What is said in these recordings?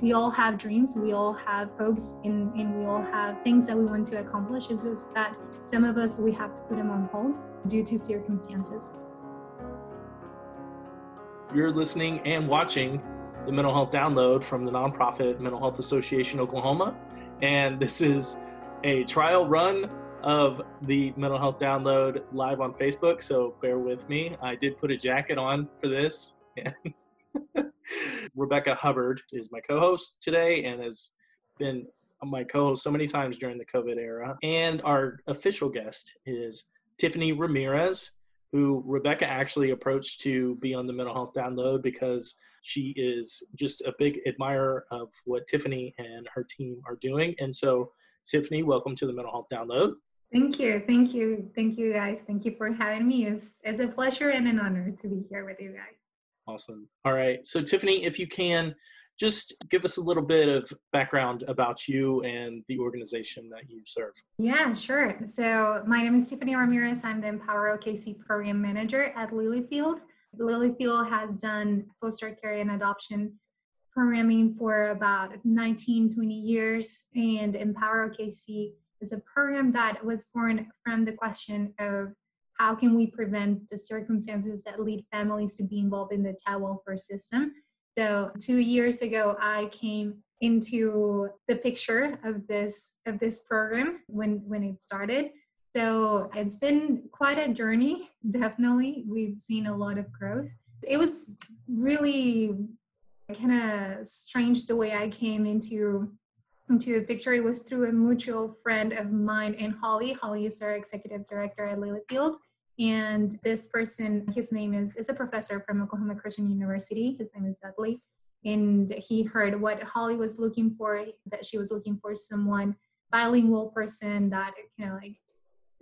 we all have dreams, we all have hopes, and, and we all have things that we want to accomplish. It's just that some of us, we have to put them on hold due to circumstances. You're listening and watching the Mental Health Download from the nonprofit Mental Health Association Oklahoma. And this is a trial run of the Mental Health Download live on Facebook. So bear with me. I did put a jacket on for this. Rebecca Hubbard is my co host today and has been my co host so many times during the COVID era. And our official guest is Tiffany Ramirez, who Rebecca actually approached to be on the Mental Health Download because she is just a big admirer of what Tiffany and her team are doing. And so, Tiffany, welcome to the Mental Health Download. Thank you. Thank you. Thank you, guys. Thank you for having me. It's, it's a pleasure and an honor to be here with you guys. Awesome. All right. So, Tiffany, if you can, just give us a little bit of background about you and the organization that you serve. Yeah, sure. So, my name is Tiffany Ramirez. I'm the Empower OKC program manager at Lilyfield. Lilyfield has done foster care and adoption programming for about 19, 20 years, and Empower OKC is a program that was born from the question of how can we prevent the circumstances that lead families to be involved in the child welfare system. So two years ago, I came into the picture of this of this program when when it started so it's been quite a journey, definitely. We've seen a lot of growth. It was really kind of strange the way I came into into the picture. It was through a mutual friend of mine and Holly. Holly is our executive director at Lilyfield. And this person, his name is is a professor from Oklahoma Christian University. His name is Dudley. And he heard what Holly was looking for, that she was looking for someone bilingual person that kind of like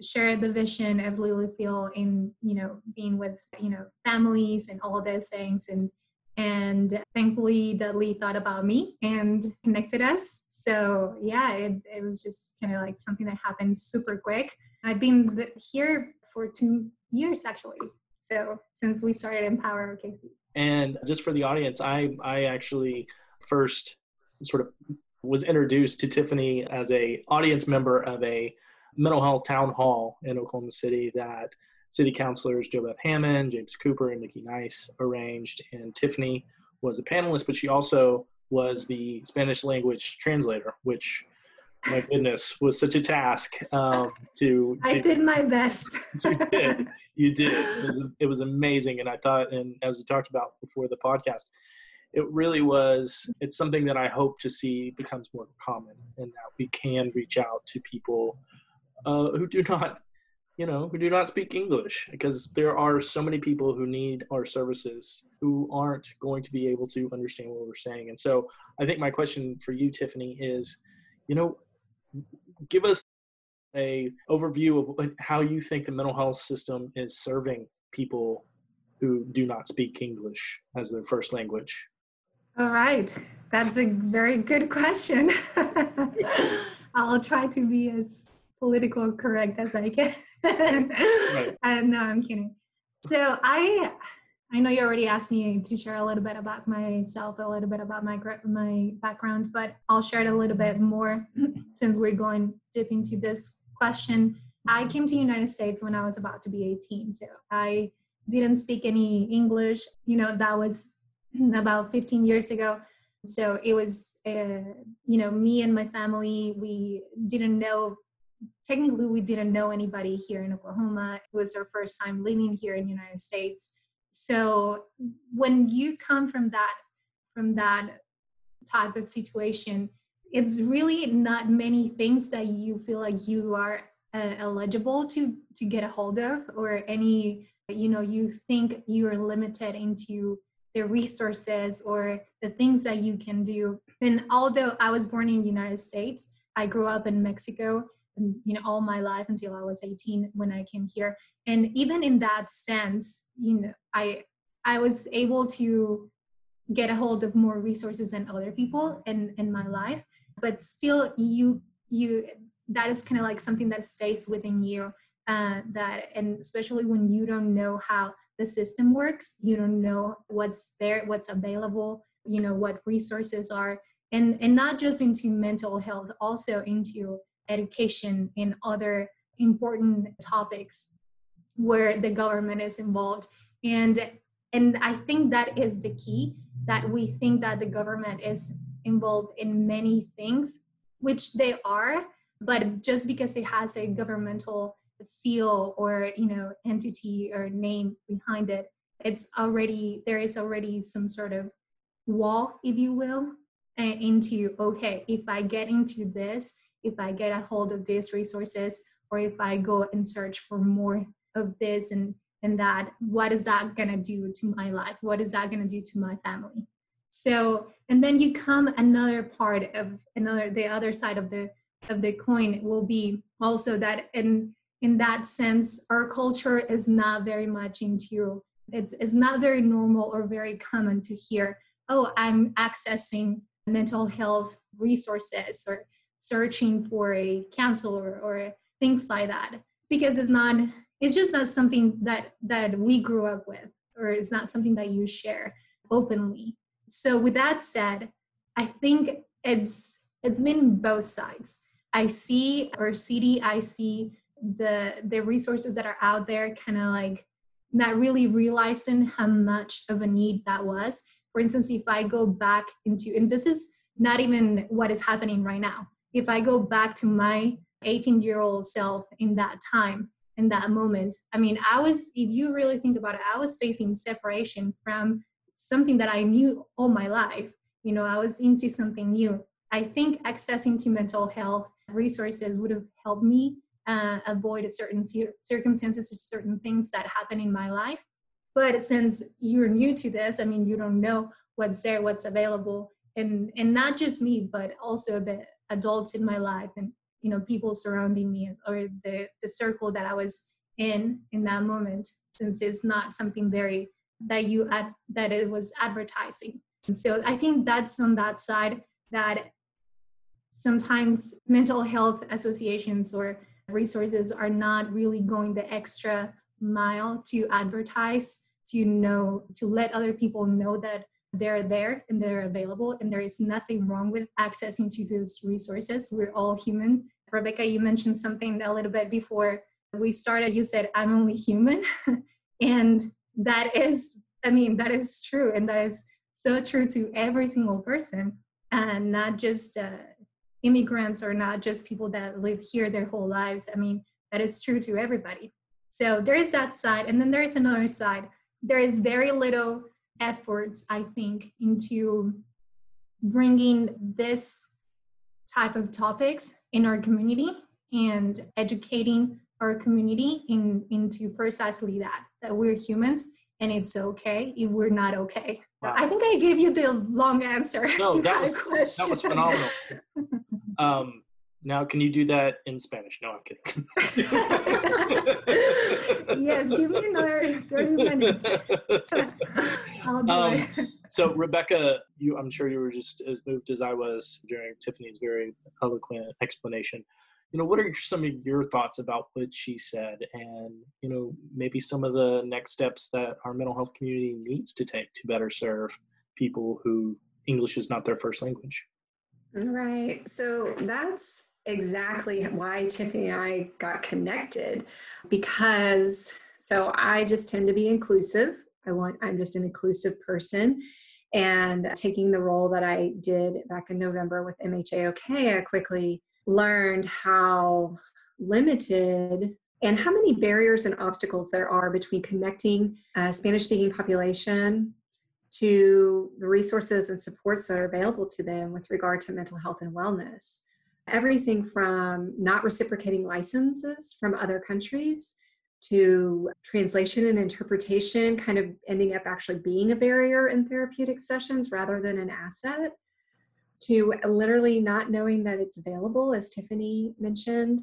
share the vision of Lilyfield in you know being with you know families and all those things and and thankfully Dudley thought about me and connected us. So yeah it, it was just kind of like something that happened super quick. I've been here for two years actually. So since we started Empower OKC and just for the audience I I actually first sort of was introduced to Tiffany as a audience member of a mental health town hall in Oklahoma City that city councilors JoBeth Hamon, James Cooper, and Nikki Nice arranged. And Tiffany was a panelist, but she also was the Spanish language translator, which my goodness was such a task um, to, to, I did my best. you did. You did. It was, it was amazing. And I thought, and as we talked about before the podcast, it really was it's something that i hope to see becomes more common and that we can reach out to people uh, who do not you know who do not speak english because there are so many people who need our services who aren't going to be able to understand what we're saying. And so i think my question for you tiffany is you know give us a overview of how you think the mental health system is serving people who do not speak english as their first language. All right. That's a very good question. I'll try to be as political correct as I can. Right. And no, I'm kidding. So I I know you already asked me to share a little bit about myself, a little bit about my my background, but I'll share it a little bit more since we're going deep into this question. I came to the United States when I was about to be 18, so I didn't speak any English. You know, that was about 15 years ago. So it was, uh, you know, me and my family. We didn't know technically we didn't know anybody here in Oklahoma. It was our first time living here in the United States. So when you come from that from that type of situation, it's really not many things that you feel like you are uh, eligible to to get a hold of or any you know you think you are limited into the resources or the things that you can do and although i was born in the united states i grew up in mexico you know all my life until i was 18 when i came here. And even in that sense you know i i was able to get a hold of more resources than other people in in my life. But still you you that is kind of like something that stays within you uh, that and especially when you don't know how the system works you don't know what's there what's available you know what resources are. And and not just into mental health also into education and other important topics where the government is involved. And and i think that is the key that we think that the government is involved in many things which they are but just because it has a governmental seal or you know entity or name behind it it's already there is already some sort of wall if you will into okay if i get into this if i get a hold of these resources or if i go and search for more of this and and that what is that to do to my life? What is that to do to my family? So and then you come another part of another the other side of the of the coin will be also that in in that sense our culture is not very much into it's, it's not very normal or very common to hear oh i'm accessing mental health resources or searching for a counselor or things like that. Because it's not it's just not something that that we grew up with or it's not something that you share openly. So with that said i think it's it's been both sides. I see or cd i see the the resources that are out there kind of like not really realizing how much of a need that was. For instance if i go back into and this is not even what is happening right now if i go back to my 18 year old self in that time in that moment i mean i was if you really think about it i was facing separation from something that i knew all my life. You know i was into something new. I think accessing to mental health resources would have helped me uh, avoid certain circumstances certain things that happen in my life. But since you're new to this i mean you don't know what's there what's available and and not just me but also the adults in my life and you know people surrounding me or the the circle that i was in in that moment since it's not something very that you ad, that it was advertising. And so i think that's on that side that sometimes mental health associations or resources are not really going the extra mile to advertise to know to let other people know that they're there and they're available and there is nothing wrong with accessing to those resources we're all human rebecca you mentioned something a little bit before we started you said i'm only human and that is i mean that is true and that is so true to every single person and not just uh, immigrants or not just people that live here their whole lives. I mean, that is true to everybody. So there is that side. And then there is another side. There is very little efforts, I think, into bringing this type of topics in our community and educating our community in, into precisely that, that we're humans and it's okay if we're not okay. Wow. I think I gave you the long answer no, to that, that was, question. That was phenomenal. Um, now, can you do that in Spanish? No, I'm kidding. yes, give me another 30 minutes. I'll do um, it. So, Rebecca, you, I'm sure you were just as moved as I was during Tiffany's very eloquent explanation. You know, what are some of your thoughts about what she said, and you know, maybe some of the next steps that our mental health community needs to take to better serve people who English is not their first language? Right. So that's exactly why Tiffany and I got connected because so I just tend to be inclusive. I want I'm just an inclusive person and taking the role that I did back in November with MHAOK, I quickly learned how limited and how many barriers and obstacles there are between connecting a Spanish speaking population to the resources and supports that are available to them with regard to mental health and wellness. Everything from not reciprocating licenses from other countries to translation and interpretation kind of ending up actually being a barrier in therapeutic sessions rather than an asset to literally not knowing that it's available as tiffany mentioned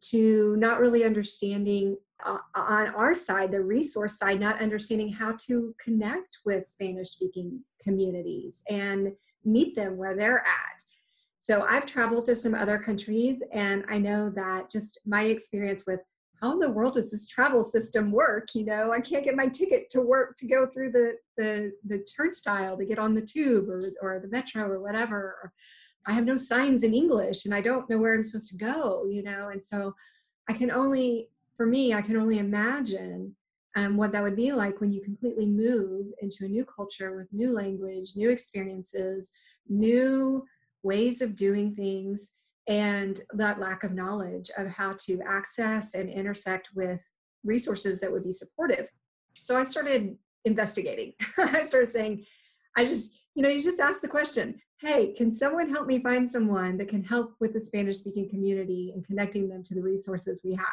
to not really understanding uh, on our side, the resource side, not understanding how to connect with Spanish speaking communities and meet them where they're at. So I've traveled to some other countries, and I know that just my experience with how in the world does this travel system work? You know, I can't get my ticket to work to go through the the the turnstile to get on the tube or or the metro or whatever. Or I have no signs in English and I don't know where I'm supposed to go, you know, and so I can only for me, I can only imagine um, what that would be like when you completely move into a new culture with new language, new experiences, new ways of doing things, and that lack of knowledge of how to access and intersect with resources that would be supportive. So I started investigating. I started saying, I just, you know, you just ask the question hey, can someone help me find someone that can help with the Spanish speaking community and connecting them to the resources we have?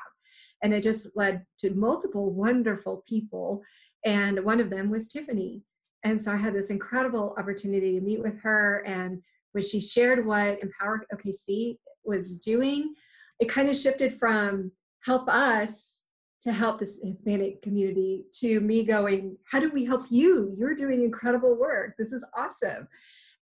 And it just led to multiple wonderful people. And one of them was Tiffany. And so I had this incredible opportunity to meet with her. And when she shared what Empower OKC was doing, it kind of shifted from help us to help this Hispanic community to me going, how do we help you? You're doing incredible work. This is awesome.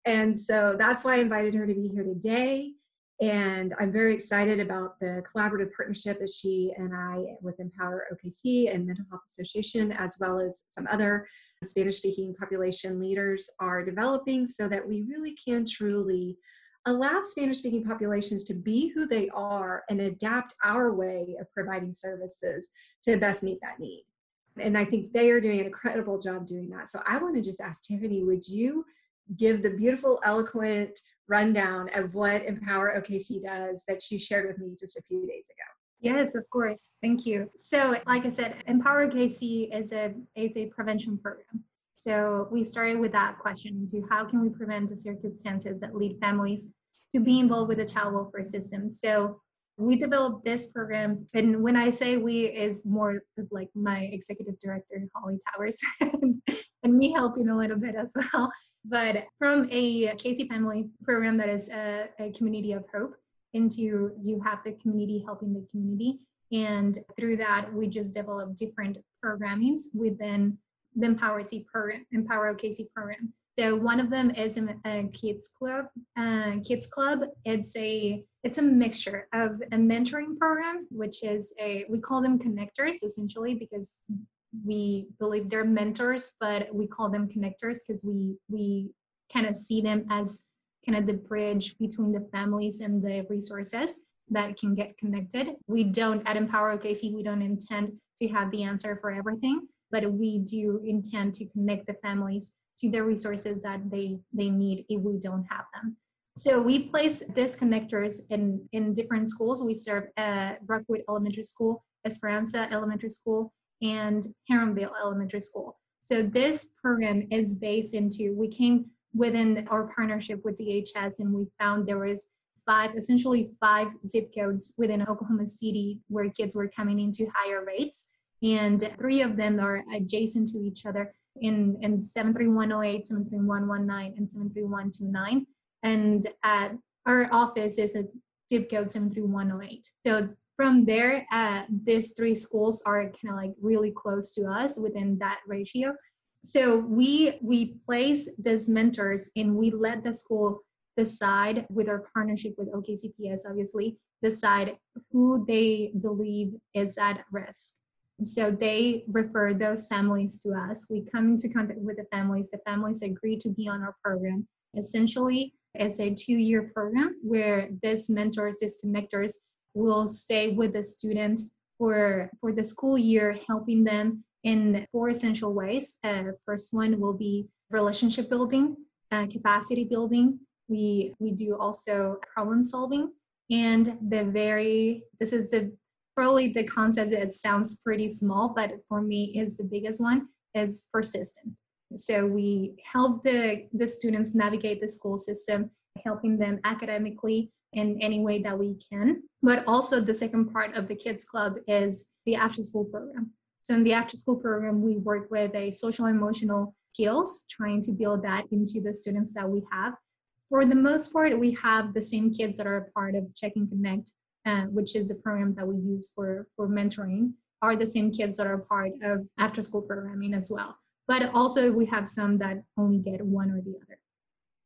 And so that's why I invited her to be here today. And I'm very excited about the collaborative partnership that she and I, with Empower OKC and Mental Health Association, as well as some other Spanish speaking population leaders, are developing so that we really can truly allow Spanish speaking populations to be who they are and adapt our way of providing services to best meet that need. And I think they are doing an incredible job doing that. So I want to just ask Tiffany, would you give the beautiful, eloquent rundown of what Empower OKC does that you shared with me just a few days ago. Yes, of course. Thank you. So, like I said, Empower OKC is a is a prevention program. So we started with that question to how can we prevent the circumstances that lead families to be involved with the child welfare system. So we developed this program, and when I say we, is more like my executive director, Holly Towers, and, and me helping a little bit as well but from a Casey family program that is a, a community of hope into you have the community helping the community. And through that, we just develop different programmings within the Empower C program, Empower OKC program. So one of them is a, kids club. Uh, kids club. It's a it's a mixture of a mentoring program, which is a we call them connectors essentially because we believe they're mentors, but we call them connectors because we we kind of see them as kind of the bridge between the families and the resources that can get connected. We don't at Empower OKC, we don't intend to have the answer for everything, but we do intend to connect the families to the resources that they they need if we don't have them. So we place these connectors in in different schools. We serve at Rockwood Elementary School, Esperanza Elementary School, and Heronville Elementary School. So this program is based into, we came within our partnership with DHS and we found there was five, essentially five zip codes within Oklahoma City where kids were coming into higher rates. And three of them are adjacent to each other in, in 73108, 73119, and 73129. And at our office is a zip code 73108. So from there, uh, these three schools are kind of like really close to us within that ratio. So we we place these mentors and we let the school decide with our partnership with OKCPS, obviously, decide who they believe is at risk. So they refer those families to us. We come into contact with the families. The families agree to be on our program. Essentially, it's a two-year program where these mentors, these connectors, will stay with the student for, for the school year, helping them in four essential ways. Uh, first one will be relationship building, uh, capacity building. We, we do also problem solving. And the very, this is the probably the concept that sounds pretty small, but for me is the biggest one, is persistent. So we help the, the students navigate the school system, helping them academically in any way that we can. But also, the second part of the Kids Club is the after school program. So, in the after school program, we work with a social emotional skills, trying to build that into the students that we have. For the most part, we have the same kids that are a part of Check and Connect, uh, which is the program that we use for, for mentoring, are the same kids that are part of after school programming as well. But also, we have some that only get one or the other.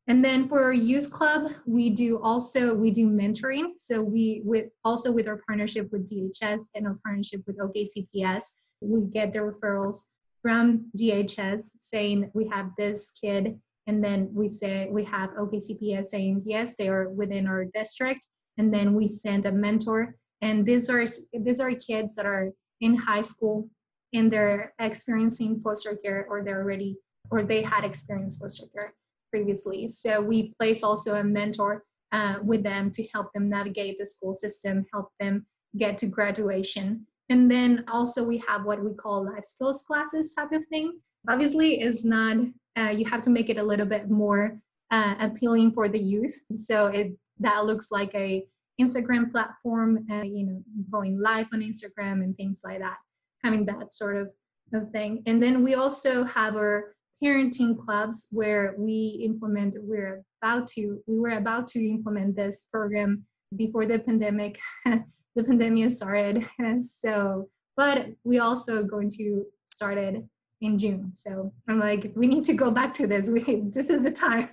And then for our youth club, we do also we do mentoring. So we with also with our partnership with DHS and our partnership with OKCPS, we get the referrals from DHS saying we have this kid, and then we say we have OKCPS saying yes, they are within our district, and then we send a mentor. And these are these are kids that are in high school and they're experiencing foster care or they're already or they had experienced foster care previously. So we place also a mentor uh, with them to help them navigate the school system, help them get to graduation. And then also we have what we call life skills classes type of thing. Obviously, is not uh, you have to make it a little bit more uh, appealing for the youth. So it that looks like a Instagram platform, uh, you know, going live on Instagram and things like that, having that sort of, of thing. And then we also have our parenting clubs where we implement we're about to we were about to implement this program before the pandemic the pandemic started. So but we also going to start it in june. So i'm like we need to go back to this. We this is the time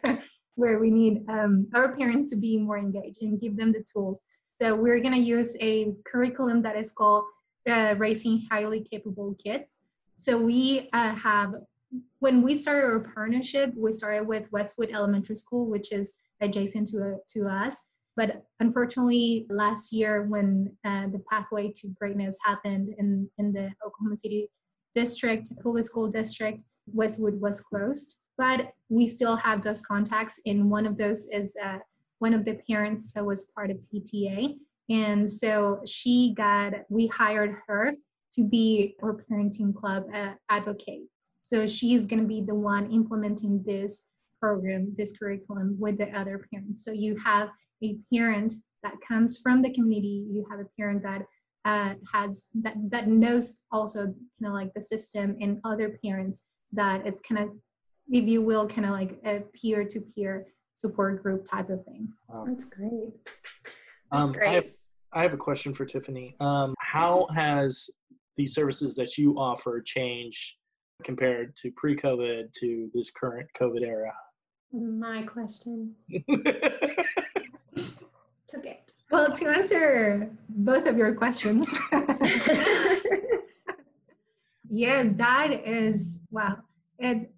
where we need um, our parents to be more engaged and give them the tools. So we're going to use a curriculum that is called uh, raising highly capable kids. So we uh, have when we started our partnership, we started with Westwood Elementary School, which is adjacent to, to us. But unfortunately, last year when uh, the pathway to greatness happened in, in the Oklahoma City district, public school district, Westwood was closed. But we still have those contacts, and one of those is uh, one of the parents that was part of PTA. And so she got, we hired her to be our parenting club uh, advocate. So she's going to be the one implementing this program, this curriculum with the other parents. So you have a parent that comes from the community. You have a parent that uh, has that that knows also kind of like the system and other parents that it's kind of, if you will, kind of like a peer-to-peer support group type of thing. Wow. That's great. That's um, great. I have, I have, a question for Tiffany. Um, how has the services that you offer changed compared to pre-COVID to this current COVID era? My question. Took it. Well, to answer both of your questions, yes, that is wow. It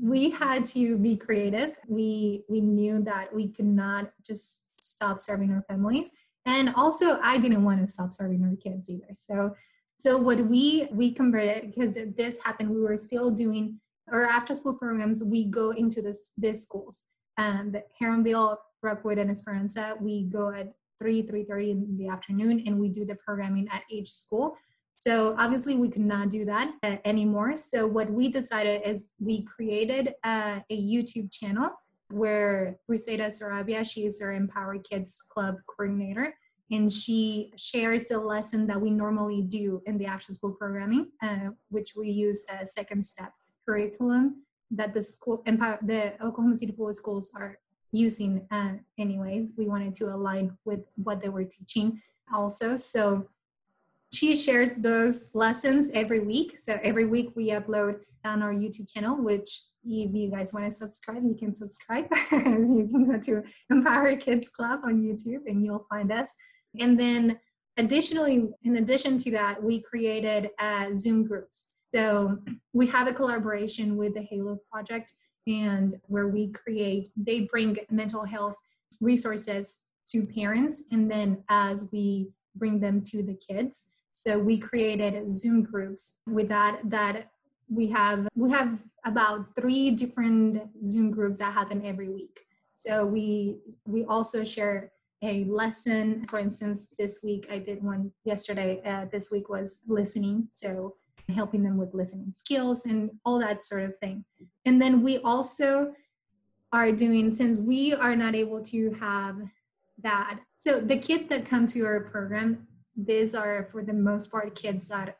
we had to be creative. We we knew that we could not just stop serving our families, and also I didn't want to stop serving our kids either. So so what we we converted because this happened, we were still doing our after school programs. We go into this this schools and Heronville, Rockwood, and Esperanza. We go at three three thirty in the afternoon, and we do the programming at each school. So obviously we could not do that uh, anymore. So what we decided is we created uh, a YouTube channel where Briseida Sarabia, she is our Empower Kids Club coordinator and she shares the lesson that we normally do in the after school programming, uh, which we use a second step curriculum that the school Empower, the Oklahoma City Public Schools are using uh, anyways. We wanted to align with what they were teaching also. So she shares those lessons every week. So every week we upload on our YouTube channel, which if you guys want to subscribe, you can subscribe. you can go to Empower Kids Club on YouTube and you'll find us. And then additionally, in addition to that, we created uh, Zoom groups. So we have a collaboration with the Halo Project and where we create, they bring mental health resources to parents and then as we bring them to the kids. So we created Zoom groups with that that we have we have about three different Zoom groups that happen every week. So we we also share a lesson. For instance, this week I did one yesterday. Uh, this week was listening. So helping them with listening skills and all that sort of thing. And then we also are doing, since we are not able to have that, so the kids that come to our program, these are for the most part kids that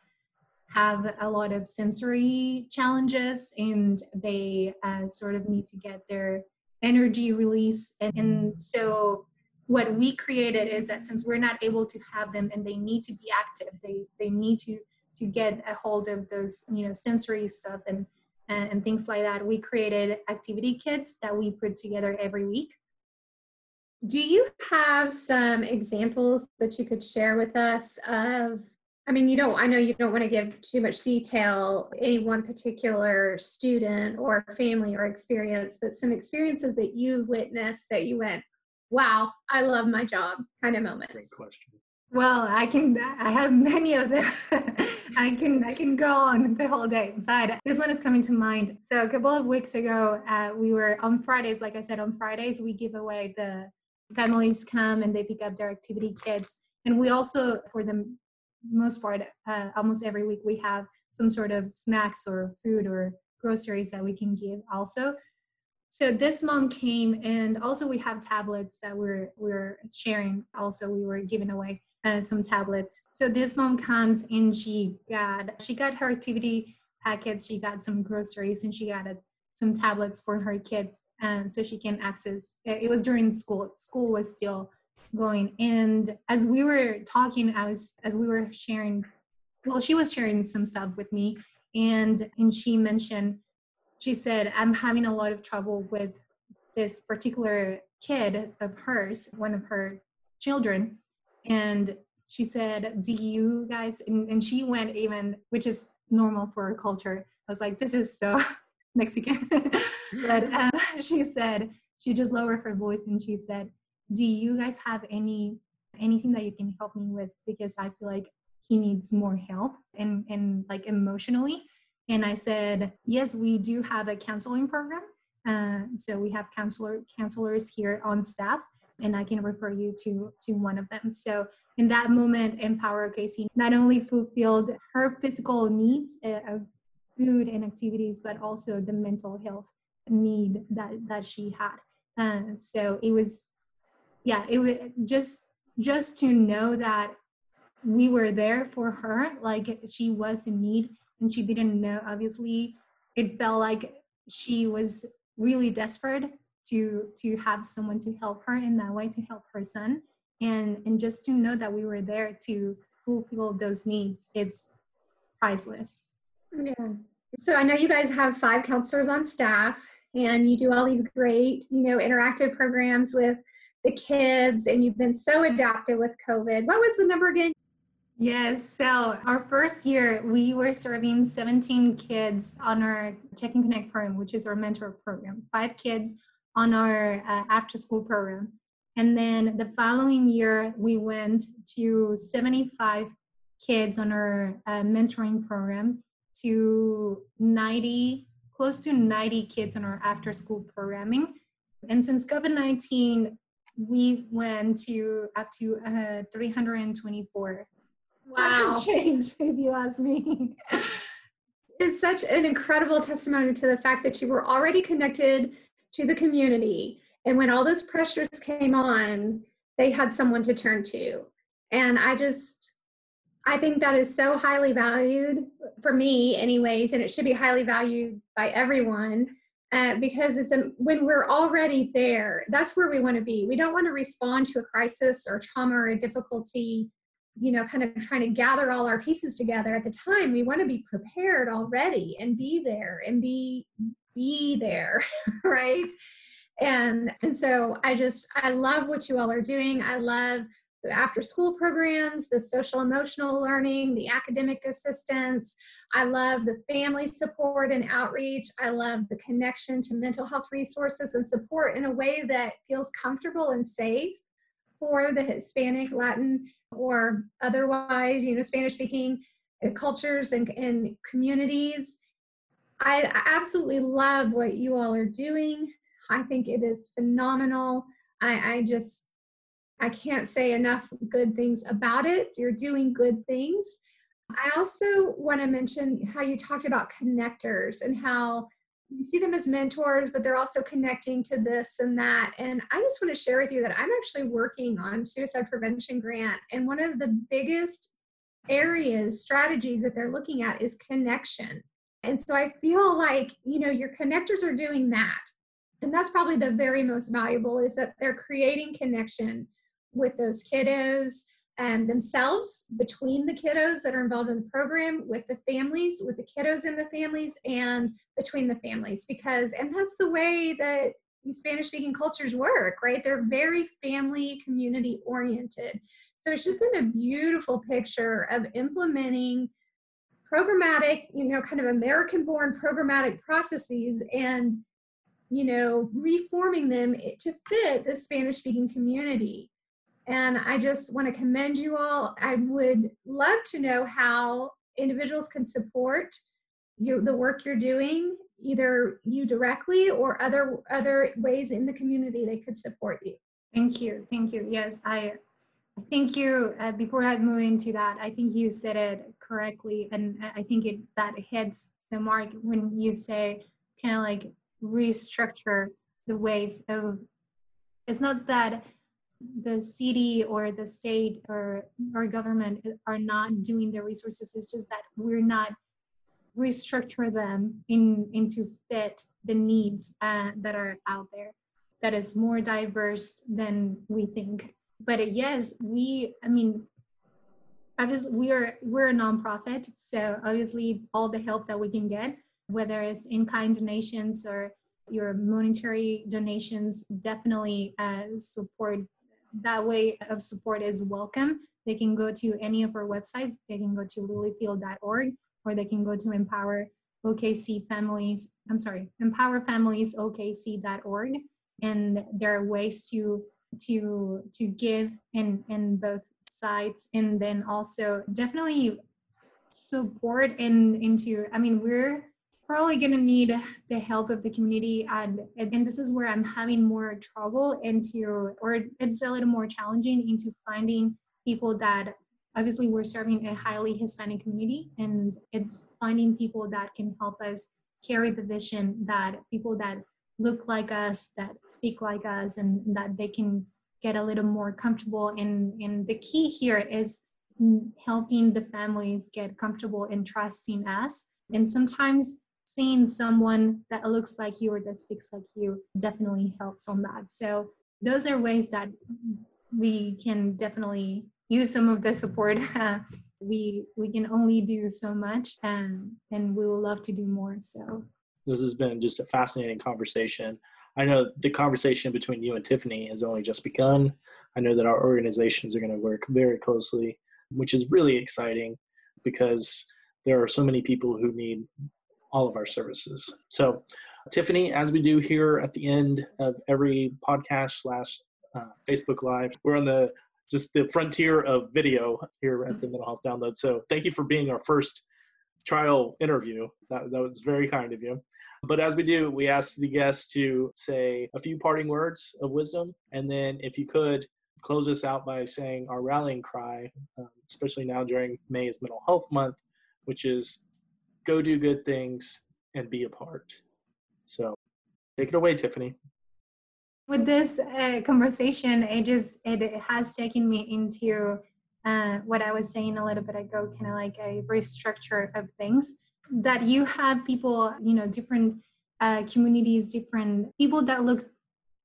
have a lot of sensory challenges and they uh, sort of need to get their energy release. And, and so what we created is that since we're not able to have them and they need to be active they they need to to get a hold of those you know sensory stuff and and, and things like that. We created activity kits that we put together every week. Do you have some examples that you could share with us of I mean, you don't, I know you don't want to give too much detail, any one particular student or family or experience, but some experiences that you witnessed that you went, wow, I love my job kind of moments. Great question. Well, I can, I have many of them. I can, I can go on the whole day, but this one is coming to mind. So a couple of weeks ago, uh, we were on Fridays, like I said, on Fridays, we give away the families come and they pick up their activity kits. And we also, for the most part, uh, almost every week, we have some sort of snacks or food or groceries that we can give also. So this mom came, and also we have tablets that we're we're sharing. Also, we were giving away uh, some tablets. So this mom comes and she got she got her activity packets. She got some groceries and she got some tablets for her kids, and so she can access. It was during school. School was still going and as we were talking i was as we were sharing well she was sharing some stuff with me and and she mentioned she said i'm having a lot of trouble with this particular kid of hers one of her children. And she said do you guys and, and she went even which is normal for her culture. I was like this is so mexican. But uh, she said she just lowered her voice and she said do you guys have any anything that you can help me with? Because i feel like he needs more help and and like emotionally and i said yes we do have a counseling program. Uh, so we have counselor counselors here on staff and i can refer you to to one of them. So in that moment empower OKC not only fulfilled her physical needs uh, of food and activities but also the mental health need that that she had. Uh, so it was yeah it was just just to know that we were there for her like she was in need and she didn't know obviously it felt like she was really desperate to to have someone to help her in that way to help her son and and just to know that we were there to fulfill those needs it's priceless yeah so i know you guys have five counselors on staff and you do all these great you know interactive programs with the kids and you've been so adaptive with COVID. What was the number again? Yes, so our first year we were serving 17 kids on our Check and Connect program, which is our mentor program, five kids on our uh, after school program. And then the following year we went to 75 kids on our uh, mentoring program to 90, close to 90 kids on our after school programming. And since COVID 19 we went to up to uh, 324 wow. change if you ask me. It's such an incredible testimony to the fact that you were already connected to the community. And when all those pressures came on they had someone to turn to. And i just i think that is so highly valued for me anyways and it should be highly valued by everyone uh, because it's a, when we're already there, that's where we want to be. We don't want to respond to a crisis or trauma or a difficulty, you know, kind of trying to gather all our pieces together at the time. We want to be prepared already and be there and be be there, right? And and so I just I love what you all are doing. I love the after school programs, the social emotional learning, the academic assistance. I love the family support and outreach. I love the connection to mental health resources and support in a way that feels comfortable and safe for the Hispanic, Latin, or otherwise, you know, Spanish speaking uh, cultures and, and communities. I absolutely love what you all are doing. I think it is phenomenal. I, I just I can't say enough good things about it. You're doing good things. I also want to mention how you talked about connectors and how you see them as mentors, but they're also connecting to this and that. And I just want to share with you that I'm actually working on suicide prevention grant, and one of the biggest areas, strategies that they're looking at is connection. And so I feel like, you know, your connectors are doing that. And that's probably the very most valuable is that they're creating connection with those kiddos um, themselves, between the kiddos that are involved in the program, with the families, with the kiddos in the families, and between the families. Because, and that's the way that Spanish speaking cultures work, right? They're very family community oriented. So it's just been a beautiful picture of implementing programmatic, you know, kind of American born programmatic processes and, you know, reforming them to fit the Spanish speaking community. And I just want to commend you all. I would love to know how individuals can support you, the work you're doing, either you directly or other other ways in the community they could support you. Thank you, thank you. Yes, I thank you. Uh, before I move into that, I think you said it correctly, and I think it that hits the mark when you say kind of like restructure the ways of. It's not that the city or the state or or government are not doing the resources. It's just that we're not restructure them in into fit the needs uh, that are out there that is more diverse than we think but uh, yes we i mean obviously we are we're a nonprofit so obviously all the help that we can get whether it's in-kind donations or your monetary donations definitely uh, support that way of support is welcome. They can go to any of our websites. They can go to lilyfield.org or they can go to empower OKC families, I'm sorry, empowerfamiliesokc.org. And there are ways to to to give in in both sides and then also definitely support in into I mean we're probably going to need the help of the community and and this is where i'm having more trouble into or it's a little more challenging into finding people that obviously we're serving a highly hispanic community and it's finding people that can help us carry the vision that people that look like us that speak like us and that they can get a little more comfortable and and the key here is helping the families get comfortable in trusting us. And sometimes seeing someone that looks like you or that speaks like you definitely helps on that so those are ways that we can definitely use some of the support. We we can only do so much, and and we will love to do more. So this has been just a fascinating conversation. I know the conversation between you and Tiffany has only just begun. I know that our organizations are going to work very closely, which is really exciting because there are so many people who need all of our services. So, Tiffany, as we do here at the end of every podcast slash uh, Facebook Live, we're on the just the frontier of video here at the Mental Health Download. So thank you for being our first trial interview. That, that was very kind of you. But as we do, we ask the guests to say a few parting words of wisdom. And then if you could close us out by saying our rallying cry, um, especially now during May is Mental Health Month, which is go do good things and be a part. So take it away, Tiffany. With this uh, conversation it just it has taken me into uh, what i was saying a little bit ago kind of like a restructure of things that you have people you know different uh, communities different people that look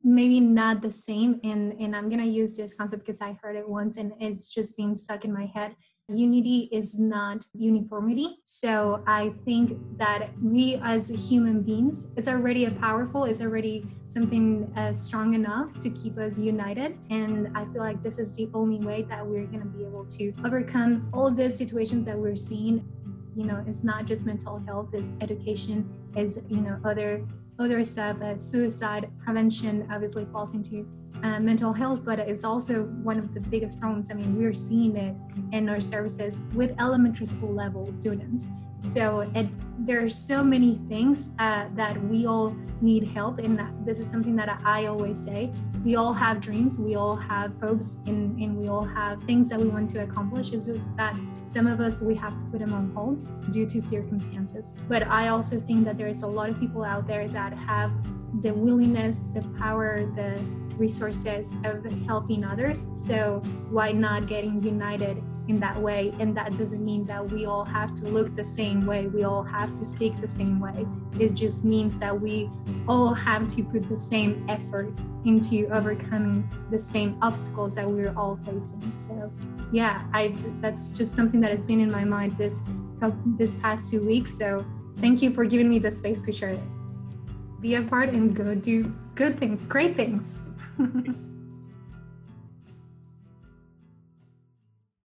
maybe not the same. And and i'm gonna use this concept because i heard it once and it's just been stuck in my head unity is not uniformity. So I think that we as human beings, it's already a powerful, it's already something uh, strong enough to keep us united. And I feel like this is the only way that we're going to be able to overcome all the situations that we're seeing. You know, it's not just mental health, it's education, is, you know, other other stuff as suicide prevention obviously falls into uh, mental health, but it's also one of the biggest problems. I mean, we're seeing it in our services with elementary school level students. So it, there are so many things uh, that we all need help, and this is something that I always say. We all have dreams, we all have hopes, and, and we all have things that we want to accomplish. It's just that some of us we have to put them on hold due to circumstances. But I also think that there is a lot of people out there that have the willingness, the power, the resources of helping others. So why not getting united in that way? And that doesn't mean that we all have to look the same way. We all have to speak the same way. It just means that we all have to put the same effort into overcoming the same obstacles that we're all facing. So yeah i that's just something that has been in my mind this this past two weeks. So thank you for giving me the space to share it. Be a part and go do good things great things 呵呵呵